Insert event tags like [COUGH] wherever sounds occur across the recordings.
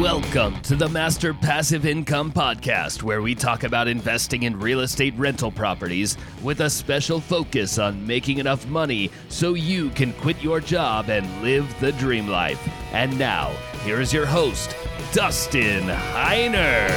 Welcome to the Master Passive Income Podcast, where we talk about investing in real estate rental properties with a special focus on making enough money so you can quit your job and live the dream life. And now, here is your host, Dustin Heiner.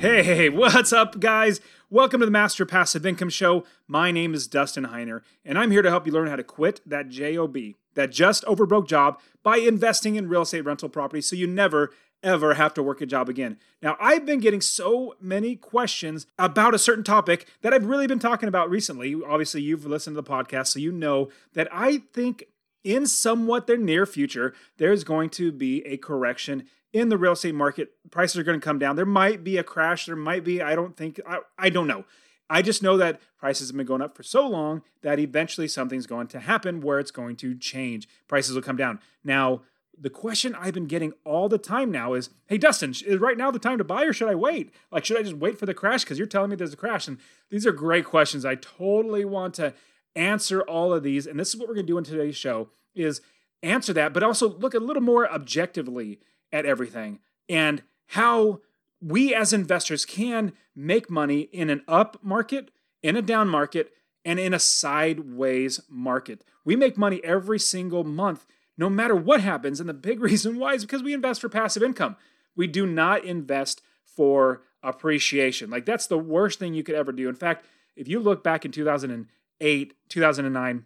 Hey, what's up, guys? Welcome to the Master Passive Income Show. My name is Dustin Heiner, and I'm here to help you learn how to quit that JOB, that just over broke job, by investing in real estate rental property so you never, ever have to work a job again. Now, I've been getting so many questions about a certain topic that I've really been talking about recently. Obviously, you've listened to the podcast, so you know that I think in somewhat the near future, there's going to be a correction in the real estate market, prices are going to come down. There might be a crash. There might be, I don't think, I, I don't know. I just know that prices have been going up for so long that eventually something's going to happen where it's going to change. Prices will come down. Now, the question I've been getting all the time now is, "Hey Dustin, is right now the time to buy or should I wait? Like should I just wait for the crash cuz you're telling me there's a crash?" And these are great questions. I totally want to answer all of these and this is what we're going to do in today's show is answer that, but also look a little more objectively at everything and how we as investors can make money in an up market, in a down market, and in a sideways market. We make money every single month, no matter what happens. And the big [LAUGHS] reason why is because we invest for passive income. We do not invest for appreciation. Like, that's the worst thing you could ever do. In fact, if you look back in 2008, 2009,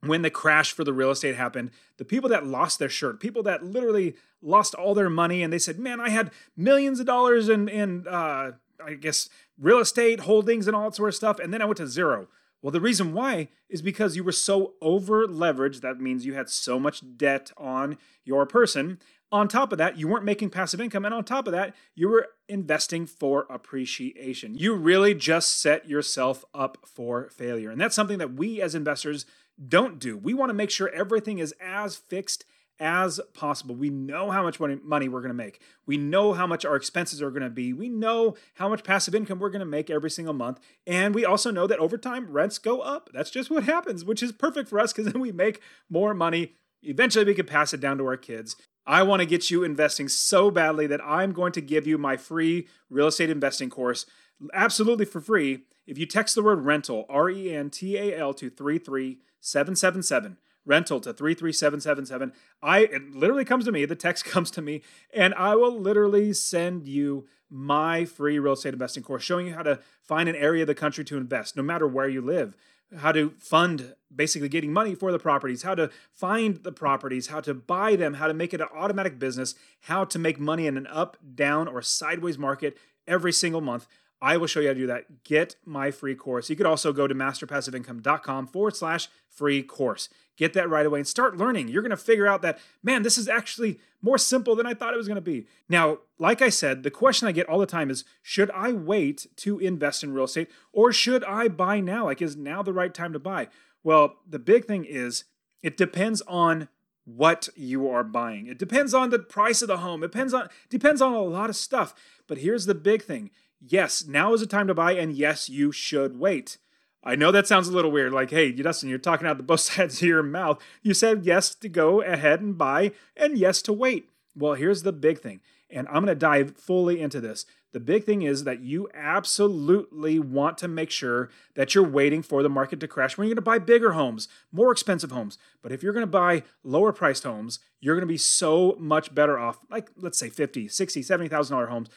when the crash for the real estate happened, the people that lost their shirt, people that literally lost all their money, and they said, "Man, I had millions of dollars in in uh, I guess real estate holdings and all that sort of stuff, and then I went to zero. Well, the reason why is because you were so over leveraged. That means you had so much debt on your person. On top of that, you weren't making passive income. And on top of that, you were investing for appreciation. You really just set yourself up for failure. And that's something that we as investors don't do. We want to make sure everything is as fixed as possible. We know how much money we're going to make. We know how much our expenses are going to be. We know how much passive income we're going to make every single month. And we also know that over time, rents go up. That's just what happens, which is perfect for us because then we make more money. Eventually, we can pass it down to our kids. I want to get you investing so badly that I'm going to give you my free real estate investing course absolutely for free if you text the word rental, R E N T A L, to 33777 rental to 33777 i it literally comes to me the text [LAUGHS] comes to me and i will literally send you my free real estate investing course showing you how to find an area of the country to invest no matter where you live. How to fund basically getting money for the properties how to find the properties how to buy them how to make it an automatic business how to make money in an up down or sideways market every single month I will show you how to do that. Get my free course. You could also go to masterpassiveincome.com forward slash free course. Get that right away and start learning. You're going to figure out that, man, this is actually more simple than I thought it was going to be. Now, like I said, the question I get all the time is should I wait to invest in real estate or should I buy now? Like, is now the right time to buy? Well, the big thing is it depends on what you are buying. It depends on the price of the home. It depends on depends on a lot of stuff. But here's the big thing yes, now is the time to buy, and yes, you should wait. I know that sounds a little weird, like, hey, Dustin, you're talking out the both [LAUGHS] sides of your mouth. You said yes to go ahead and buy, and yes to wait. Well, here's the big thing, and I'm going to dive fully into this. The big thing is that you absolutely want to make sure that you're waiting for the market to crash when you're going to buy bigger homes, more expensive homes. But if you're going to buy lower priced homes, you're going to be so much better off, like let's say 50, 60, 70,000 dollar homes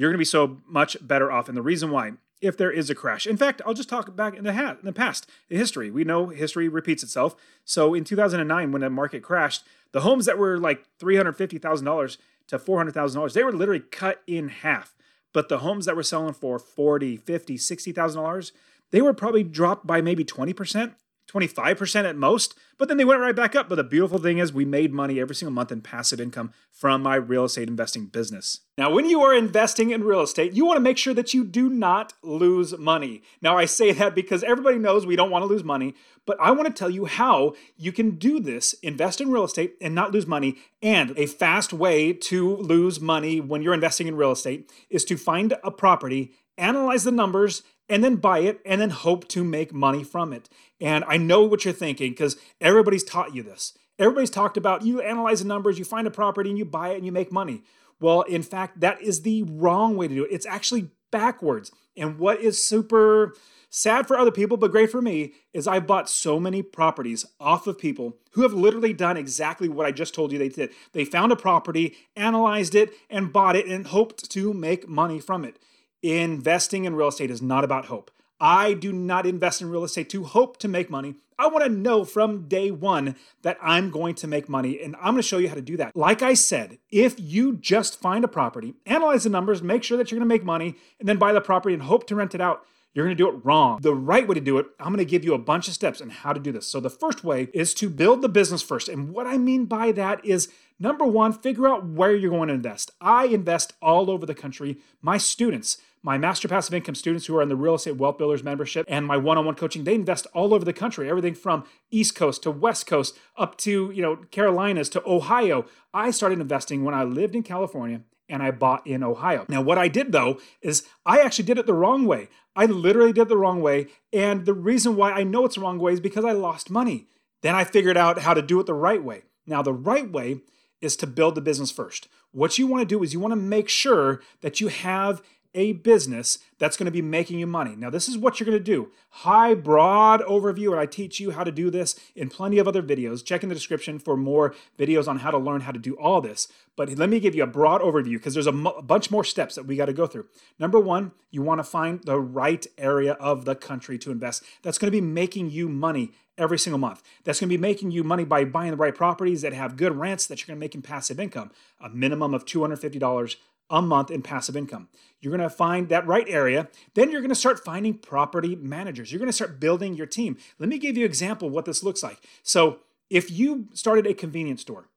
you're going to be so much better off. And the reason why, if there is a crash, in fact, I'll just talk back in the, in the past, in history. We know history repeats itself. So in 2009, when the market crashed, the homes that were like $350,000 to $400,000, they were literally cut in half. But the homes that were selling for 40, 50, $60,000, they were probably dropped by maybe 20%. 25% at most, but then they went right back up. But the beautiful thing is, we made money every single month in passive income from my real estate investing business. Now, when you are investing in real estate, you want to make sure that you do not lose money. Now, I say that because everybody knows we don't want to lose money, but I want to tell you how you can do this invest in real estate and not lose money. And a fast way to lose money when you're investing in real estate is to find a property, analyze the numbers, and then buy it and then hope to make money from it. And I know what you're thinking because everybody's taught you this. Everybody's talked about you analyze the numbers, you find a property and you buy it and you make money. Well, in fact, that is the wrong way to do it. It's actually backwards. And what is super sad for other people, but great for me, is I've bought so many properties off of people who have literally done exactly what I just told you they did. They found a property, analyzed it, and bought it and hoped to make money from it. Investing in real estate is not about hope. I do not invest in real estate to hope to make money. I want to know from day one that I'm going to make money, and I'm going to show you how to do that. Like I said, if you just find a property, analyze the numbers, make sure that you're going to make money, and then buy the property and hope to rent it out, you're going to do it wrong. The right way to do it, I'm going to give you a bunch of steps on how to do this. So, the first way is to build the business first. And what I mean by that is number one, figure out where you're going to invest. I invest all over the country. My students, my master passive income students who are in the real estate wealth builders membership and my one-on-one coaching they invest all over the country everything from east coast to west coast up to you know carolinas to ohio i started investing when i lived in california and I bought in Ohio. Now, what I did though is I actually did it the wrong way. I literally did the wrong way. And the reason why I know it's the wrong way is because I lost money. Then I figured out how to do it the right way. Now, the right way is to build the business first. What you want to do is you want to make sure that you have a business that's going to be making you money. Now, this is what you're going to do. High, broad overview, and I teach you how to do this in plenty of other videos. Check in the description for more videos on how to learn how to do all this. But let me give you a broad overview because there's a, m- a bunch more steps that we got to go through. Number one, you want to find the right area of the country to invest that's going to be making you money every single month. That's going to be making you money by buying the right properties that have good rents that you're going to make in passive income, a minimum of $250 a month in passive income. You're going to find that right area. Then you're going to start finding property managers. You're going to start building your team. Let me give you an example of what this looks like. So, if you started a convenience store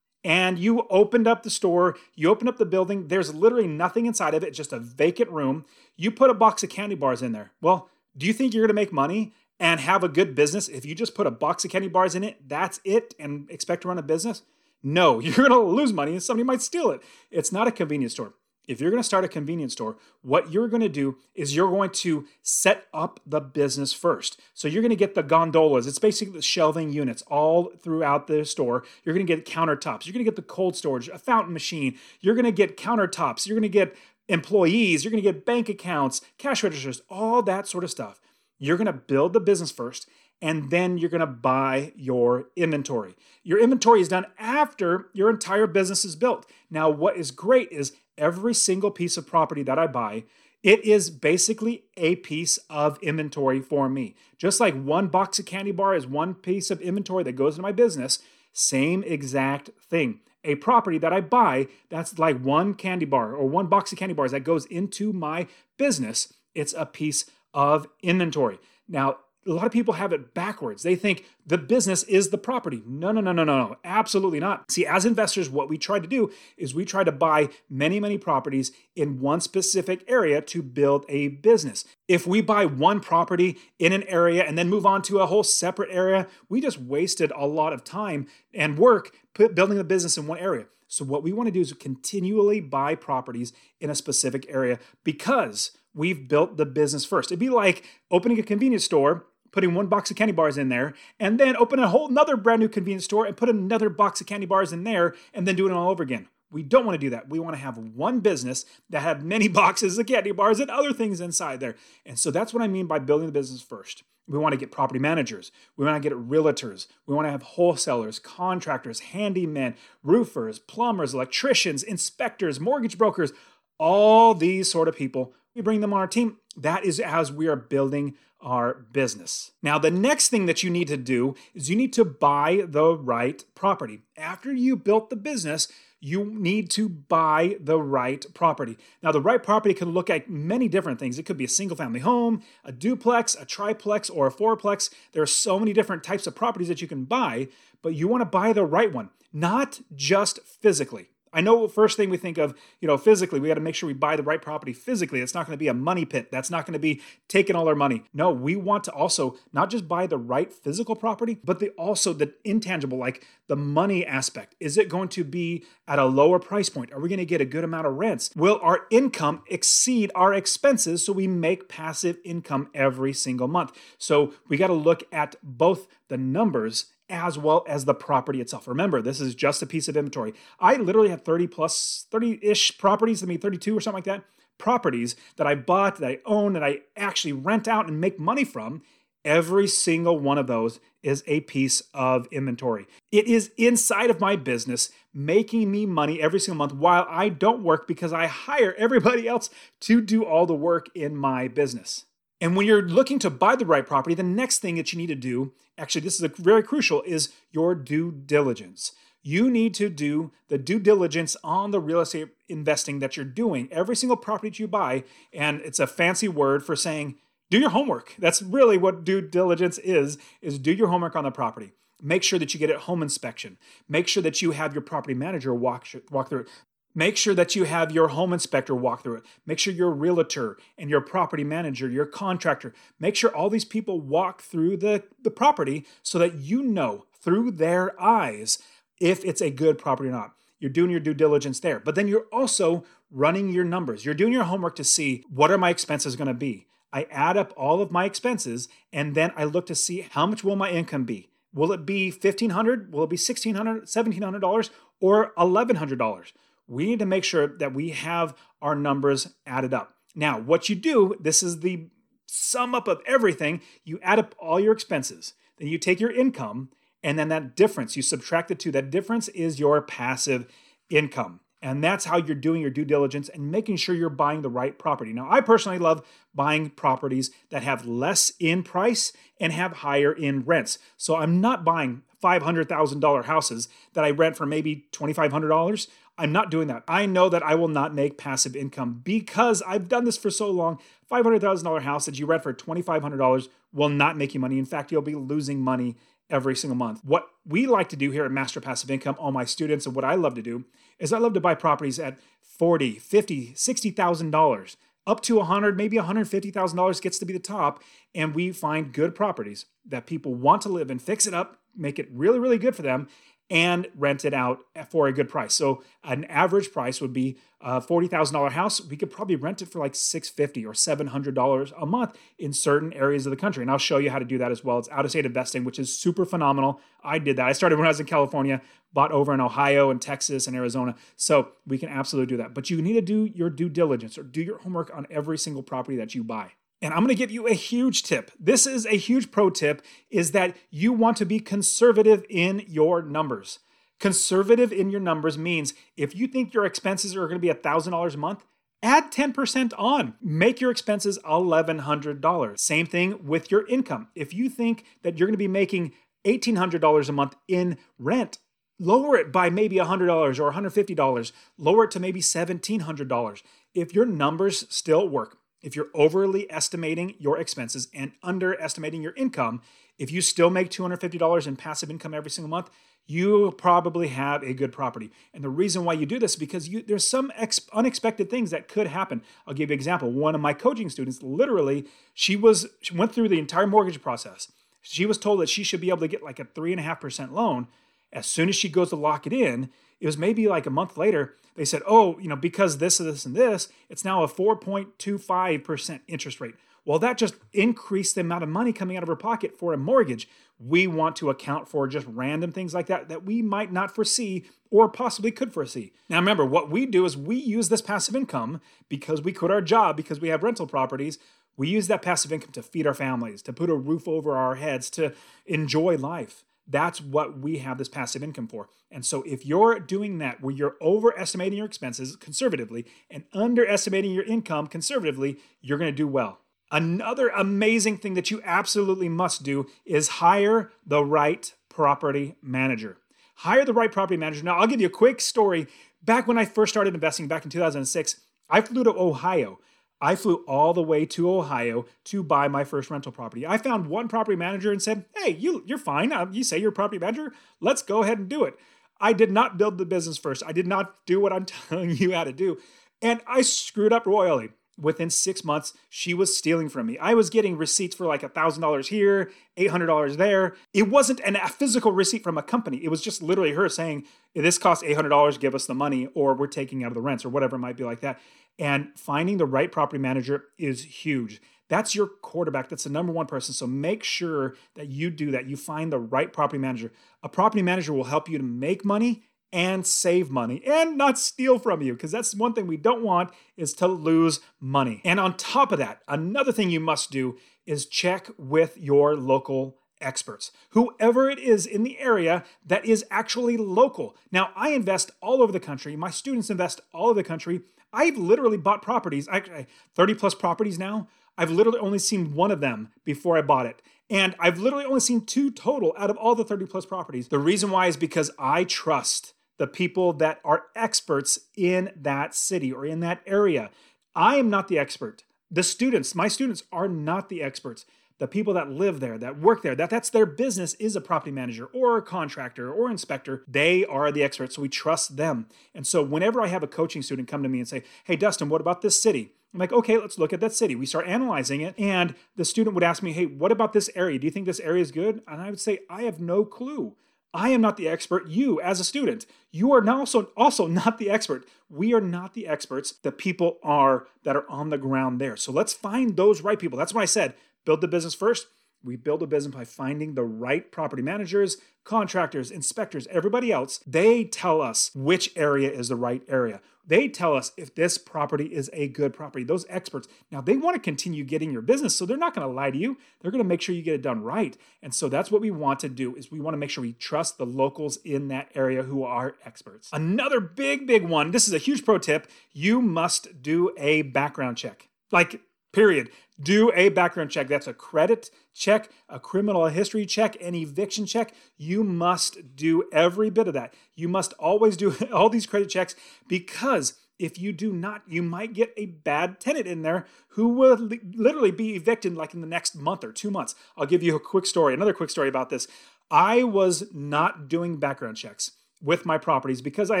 and you opened up the store, you opened up the building, there's literally nothing inside of it, just a vacant room. You put a box of candy bars in there. Well, do you think you're going to make money and have a good business if you just put a box of candy bars in it? That's it and expect to run a business? No, [LAUGHS] you're going to lose money and somebody might steal it. It's not a convenience store if you're going to start a convenience store, what you're going to do is you're going to set up the business first. So you're going to get the gondolas. It's basically the shelving units all throughout the store. You're going to get countertops. You're going to get the cold storage, a fountain machine. You're going to get countertops. You're going to get employees. You're going to get bank accounts, cash registers, all that sort of stuff. You're going to build the business first and then you're going to buy your inventory. Your inventory is done after your entire business is built. Now, what is great is every single piece of property that I buy, it is basically a piece of inventory for me. Just like one box of candy bar is one piece of inventory that goes into my business, same exact thing. A property that I buy, that's like one candy bar or one box of candy bars that goes into my business, it's a piece of inventory. Now, a lot of people have it backwards. They think the business is the property. No, no, no, no, no, no. Absolutely not. See, as investors, what we try to do is we try to buy many, many properties in one specific area to build a business. If we buy one property in an area and then move on to a whole separate area, we just wasted a lot of time and work building the business in one area. So, what we want to do is continually buy properties in a specific area because we've built the business first. It'd be like opening a convenience store putting one box of candy bars in there, and then open a whole another brand new convenience store and put another box of candy bars in there, and then do it all over again. We don't want to do that. We want to have one business that have many [LAUGHS] boxes of candy bars and other things inside there. And so that's what I mean by building the business first. We want to get property managers. We want to get realtors. We want to have wholesalers, contractors, handymen, roofers, plumbers, electricians, inspectors, mortgage brokers, all these sort of people. We bring them on our team. That is as we are building our business. Now, the next thing that you need to do is you need to buy the right property. After you built the business, you need to buy the right property. Now, the right property can look at many different things. It could be a single family home, a duplex, a triplex, or a fourplex. There are so many different types of properties that you can buy, but you want to buy the right one, not just physically. I know first thing we think of, you know, physically, we got to make sure we buy the right property physically. It's not going to be a money pit. That's not going to be taking all our money. No, we want to also not just buy the right physical property, but the also the intangible, like the money aspect. Is it going to be at a lower price point? Are we going to get a good amount of rents? Will our income exceed our expenses so we make passive income every single month? So we got to look at both the numbers as well as the property itself. Remember, this is just a piece of inventory. I literally have 30 plus 30 ish properties, I mean 32 or something like that, properties that I bought, that I own, that I actually rent out and make money from. Every single one of those is a piece of inventory. It is inside of my business, making me money every single month while I don't work because I hire everybody else to do all the work in my business. And when you're looking to buy the right property, the next thing that you need to do, actually, this is very crucial, is your due diligence. You need to do the due diligence on the real estate investing that you're doing. Every single property that you buy, and it's a fancy word for saying, do your homework. That's really what due diligence is, is do your homework on the property. Make sure that you get a home inspection. Make sure that you have your property manager walk, walk through it. Make sure that you have your home inspector walk through it. Make sure your realtor and your property manager, your contractor, make sure all these people walk through the, the property so that you know through their eyes if it's a good property or not. You're doing your due diligence there. But then you're also running your numbers. You're doing your homework to see what are my expenses going to be. I add up all of my expenses and then I look to see how much will my income be. Will it be 1,500? Will it be $1,600, $1,700, or $1,100? We need to make sure that we have our numbers added up. Now, what you do, this is the sum up of everything, you add up all your expenses, then you take your income, and then that difference, you subtract the two. That difference is your passive income. And that's how you're doing your due diligence and making sure you're buying the right property. Now, I personally love buying properties that have less in price and have higher in rents. So I'm not buying $500,000 houses that I rent for maybe $2,500. I'm not doing that. I know that I will not make passive income because I've done this for so long. $500,000 house that you rent for $2,500 will not make you money. In fact, you'll be losing money every single month. What we like to do here at Master Passive Income, all my students, and what I love to do is I love to buy properties at 40, 50, $60,000 up to 100 maybe $150,000 gets to be the top and we find good properties that people want to live in fix it up make it really really good for them and rent it out for a good price. So an average price would be a $40,000 house. We could probably rent it for like 650 or $700 a month in certain areas of the country. And I'll show you how to do that as well. It's out of state investing, which is super phenomenal. I did that. I started when I was in California, bought over in Ohio and Texas and Arizona. So we can absolutely do that. But you need to do your due diligence or do your homework on every single property that you buy. And I'm going to give you a huge tip. This is a huge pro tip is that you want to be conservative in your numbers. Conservative in your numbers means if you think your expenses are going to be $1,000 a month, add 10% on. Make your expenses $1,100. Same thing with your income. If you think that you're going to be making $1,800 a month in rent, lower it by maybe $100 or $150. Lower it to maybe $1,700. If your numbers still work, if you're overly estimating your expenses and underestimating your income, if you still make $250 in passive income every single month, you probably have a good property. And the reason why you do this is because you, there's some ex- unexpected things that could happen. I'll give you an example. One of my coaching students, literally, she was she went through the entire mortgage process. She was told that she should be able to get like a three and a half percent loan. As soon as she goes to lock it in, it was maybe like a month later, they said, oh, you know, because this, this, and this, it's now a 4.25% interest rate. Well, that just increased the amount of money coming out of her pocket for a mortgage. We want to account for just random things like that that we might not foresee or possibly could foresee. Now, remember, what we do is we use this passive income because we quit our job, because we have rental properties. We use that passive income to feed our families, to put a roof over our heads, to enjoy life. That's what we have this passive income for. And so if you're doing that where you're overestimating your expenses conservatively and underestimating your income conservatively, you're going to do well. Another amazing thing that you absolutely must do is hire the right property manager. Hire the right property manager. Now, I'll give you a quick story. Back when I first started investing back in 2006, I flew to Ohio I flew all the way to Ohio to buy my first rental property. I found one property manager and said, "Hey, you you're fine. Uh, you say you're a property manager. Let's go ahead and do it." I did not build the business first. I did not do what I'm [LAUGHS] telling you how to do. And I screwed up royally within six months, she was stealing from me. I was getting receipts for like $1,000 here, $800 there. It wasn't an, a physical receipt from a company. It was just literally her saying, This costs $800, give us the money, or we're taking out of the rents, or whatever it might be like that. And finding the right property manager is huge. That's your quarterback. That's the number one person. So make sure that you do that. You find the right property manager. A property manager will help you to make money and save money and not steal from you because that's one thing we don't want is to lose money. And on top of that, another thing you must do is check with your local experts, whoever it is in the area that is actually local. Now, I invest all over the country. My students invest all over the country. I've literally bought properties, actually 30 plus properties now. I've literally only seen one of them before I bought it. And I've literally only seen two total out of all the 30 plus properties. The reason why is because I trust the people that are experts in that city or in that area. I am not the expert. The students, my students are not the experts. The people that live there, that work there, that that's their business is a property manager or contractor or inspector. They are the experts. So we trust them. And so whenever I have a coaching student come to me and say, Hey, Dustin, what about this city? I'm like, okay, let's look at that city. We start analyzing it. And the student would ask me, Hey, what about this area? Do you think this area is good? And I would say, I have no clue. I am not the expert. You, as a student, you are also also not the expert. We are not the experts. The people are that are on the ground there. So let's find those right people. That's why I said build the business first. We build a business by finding the right property managers, contractors, inspectors, everybody else. They tell us which area is the right area. They tell us if this property is a good property. Those experts, now they want to continue getting your business, so they're not going to lie to you. They're going to make sure you get it done right. And so that's what we want to do is we want to make sure we trust the locals in that area who are experts. Another big big one, this is a huge pro tip, you must do a background check. Like period. Do a background check. That's a credit check, a criminal history check, an eviction check. You must do every bit of that. You must always do [LAUGHS] all these credit checks because if you do not, you might get a bad tenant in there who will literally be evicted like in the next month or two months. I'll give you a quick story, another quick story about this. I was not doing background checks with my properties because I,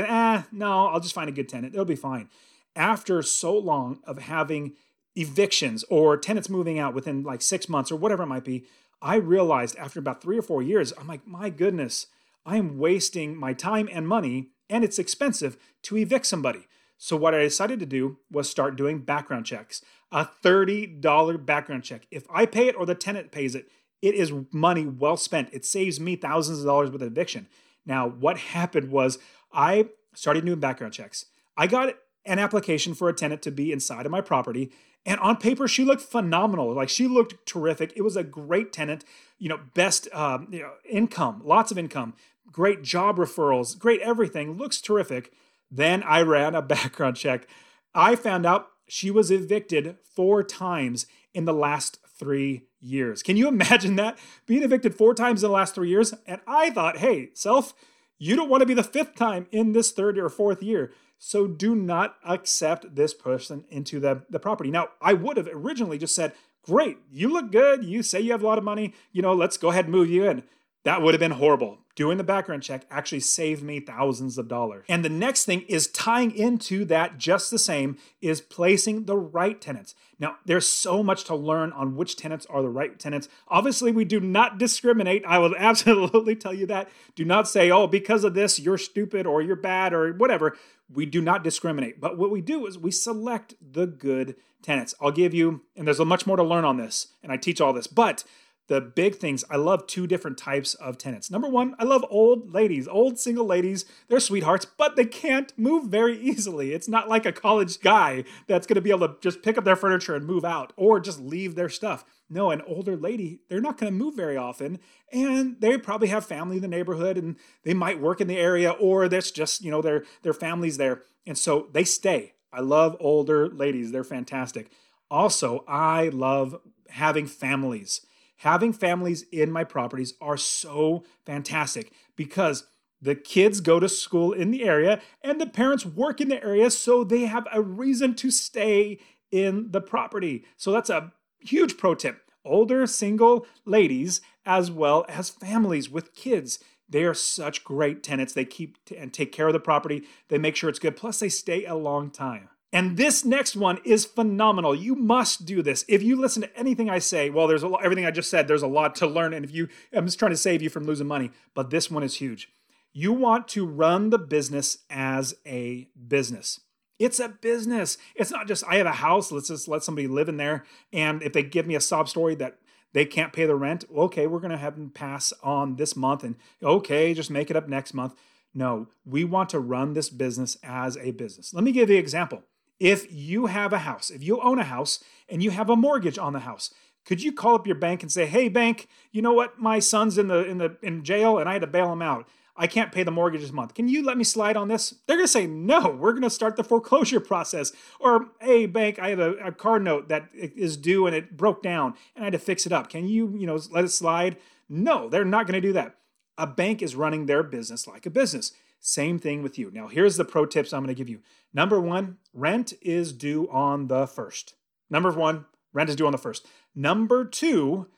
eh, no, I'll just find a good tenant. It'll be fine. After so long of having evictions or tenants moving out within like six months or whatever it might be, I realized after about three or four years, I'm like, my goodness, I am wasting my time and money, and it's expensive to evict somebody. So, what I decided to do was start doing background checks. A $30 background check. If I pay it or the tenant pays it, it is money well spent. It saves me thousands of dollars with eviction. Now, what happened was I started doing background checks. I got an application for a tenant to be inside of my property, and on paper, she looked phenomenal. Like she looked terrific. It was a great tenant. You know, best um, you know income, lots of income, great job referrals, great everything. Looks terrific. Then I ran a [LAUGHS] background check. I found out she was evicted four times in the last three years. Can you imagine that? Being evicted four times in the last three years? And I thought, hey, self, you don't want to be the fifth time in this third or fourth year. So do not accept this person into the, the property. Now, I would have originally just said, Great, you look good. You say you have a lot of money. You know, let's go ahead and move you in. That would have been horrible. Doing the background check actually saved me thousands of dollars. And the next thing is tying into that just the same is placing the right tenants. Now, there's so much to learn on which tenants are the right tenants. Obviously, we do not discriminate. I will [LAUGHS] absolutely tell you that. Do not say, oh, because of this, you're stupid or you're bad or whatever. We do not discriminate. But what we do is we select the good tenants. I'll give you, and there's much more to learn on this, and I teach all this, but the big things I love two different types of tenants. Number one, I love old ladies, old single ladies. They're sweethearts, but they can't move very easily. It's not like a college guy that's going to be able to just pick up their furniture and move out or just leave their stuff. No, an older lady, they're not going to move very often. And they probably have family in the neighborhood and they might work in the area or there's just, you know, their, their families there. And so they stay. I love older ladies. They're fantastic. Also, I love having families having families in my properties are so fantastic because the kids go to school in the area and the parents work in the area so they have a reason to stay in the property. So that's a huge pro tip. Older single ladies as well as families with kids They are such great tenants. They keep and take care of the property. They make sure it's good. Plus, they stay a long time. And this next one is phenomenal. You must do this. If you listen to anything I say, well, there's a lot, everything I just said, there's a lot to learn. And if you, I'm just trying to save you from losing money, but this one is huge. You want to run the business as a business. It's a business. It's not just I have a house. Let's just let somebody live in there. And if they give me a sob story that they can't pay the rent, okay, we're going to have them pass on this month and okay, just make it up next month. No, we want to run this business as a business. Let me give you an example. If you have a house, if you own a house and you have a mortgage on the house, could you call up your bank and say, "Hey bank, you know what? My son's in the in the in jail and I had to bail him out. I can't pay the mortgage this month. Can you let me slide on this? They're going to say, no, we're going to start the foreclosure [LAUGHS] process. Or, hey, bank, I have a, a car note that is due and it broke down and I had to fix it up. Can you, you know, let it slide? No, they're not going to do that. A bank is running their business like a business. Same thing with you. Now, here's the pro tips I'm going to give you. Number one, rent is due on the first. Number one, rent is due on the first. Number two,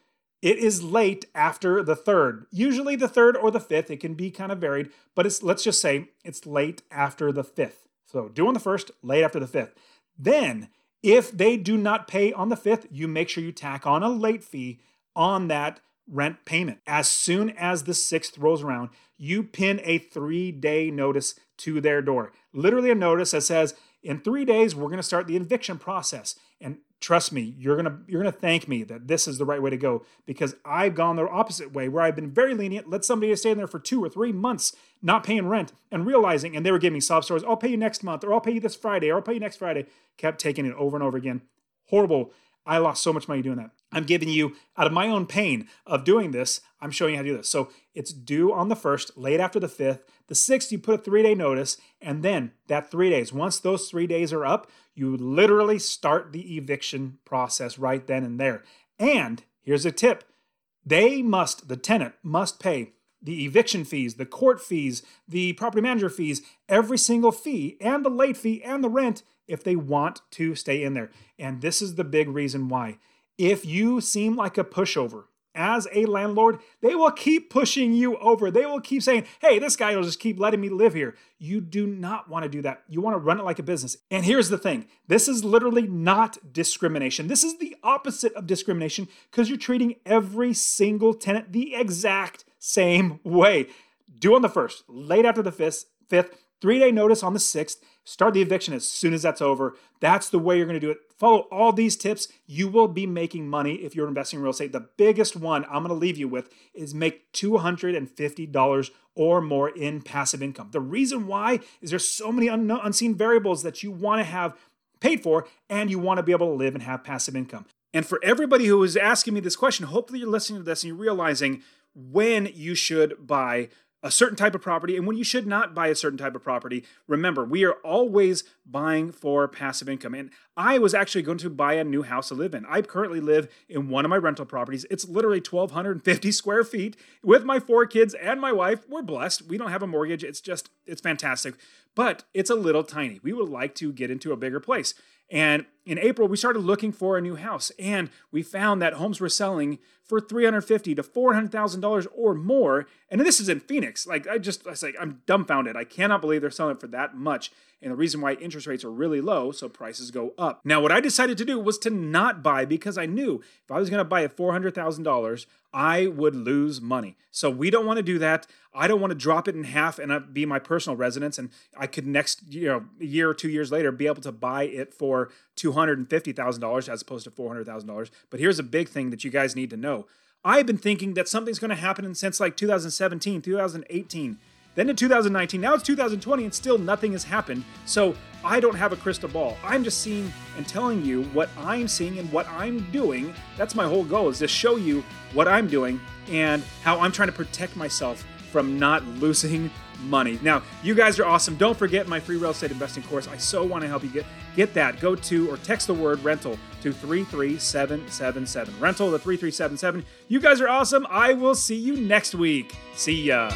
it is late after the third, usually the third or the fifth. It can be kind of varied, but it's let's just say it's late after the fifth. So due on the first, late after the fifth. Then, if they do not pay on the fifth, you make sure you tack on a late fee on that rent payment. As soon as the sixth rolls around, you pin a three day notice to their door. Literally, a notice that says, in three days, we're going to start the eviction process. And trust me, you're gonna you're gonna thank me that this is the right way to go because I've gone the opposite way where I've been very lenient, let somebody stay in there for two or three months not paying rent and realizing, and they were giving me stories, I'll pay you next month, or I'll pay you this Friday, or I'll pay you next Friday. Kept taking it over and over again. Horrible. I lost so much money doing that. I'm giving you, out of my own pain of doing this, I'm showing you how to do this. So it's due on the first, late after the fifth. The sixth, you put a three day notice, and then that three days, once those three days are up, you literally start the eviction process right then and there. And here's a tip they must, the tenant must pay the eviction fees, the court fees, the property manager fees, every single fee, and the late fee and the rent if they want to stay in there. And this is the big reason why. If you seem like a pushover, as a landlord, they will keep pushing you over. They will keep saying, hey, this guy will just keep letting me live here. You do not want to do that. You want to run it like a business. And here's the thing this is literally not discrimination. This is the opposite of discrimination because you're treating every single tenant the exact same way. Due on the first, late after the fifth, fifth three day notice on the sixth, Start the eviction as soon as that's over. That's the way you're going to do it. Follow all these tips. You will be making money if you're investing in real estate. The biggest one I'm going to leave you with is make $250 or more in passive income. The reason why is there's so many un- unseen variables that you want to have paid for and you want to be able to live and have passive income. And for everybody who is asking me this question, hopefully you're listening to this and you're realizing when you should buy a certain type of property and when you should not buy a certain type of property. Remember, we are always buying for passive income. And I was actually going to buy a new house to live in. I currently live in one of my rental properties. It's literally 1,250 square feet with my four kids and my wife. We're blessed. We don't have a mortgage. It's just, it's fantastic. But it's a little tiny. We would like to get into a bigger place. And in April, we started looking for a new house, and we found that homes were selling for three hundred fifty to four hundred thousand dollars or more. And this is in Phoenix. Like I just, I was like, I'm dumbfounded. I cannot believe they're selling for that much. And the reason why interest rates are really low, so prices go up. Now, what I decided to do was to not buy because I knew if I was going to buy at four hundred thousand dollars, I would lose money. So we don't want to do that. I don't want to drop it in half and uh, be my personal residence, and I could next, you know, a year or two years later be able to buy it for two hundred and fifty thousand dollars as opposed to four hundred thousand dollars. But here's a big thing that you guys need to know. I've been thinking that something's going to happen since like 2017, 2018 then in 2019, now it's 2020, and still nothing has happened. So I don't have a crystal ball. I'm just seeing and telling you what I'm seeing and what I'm doing. That's my whole goal is to show you what I'm doing and how I'm trying to protect myself from not losing money. Now, you guys are awesome. Don't forget my free real estate investing course. I so want to help you get get that. Go to or text the word rental to 33777. Rental to 3377. You guys are awesome. I will see you next week. See ya.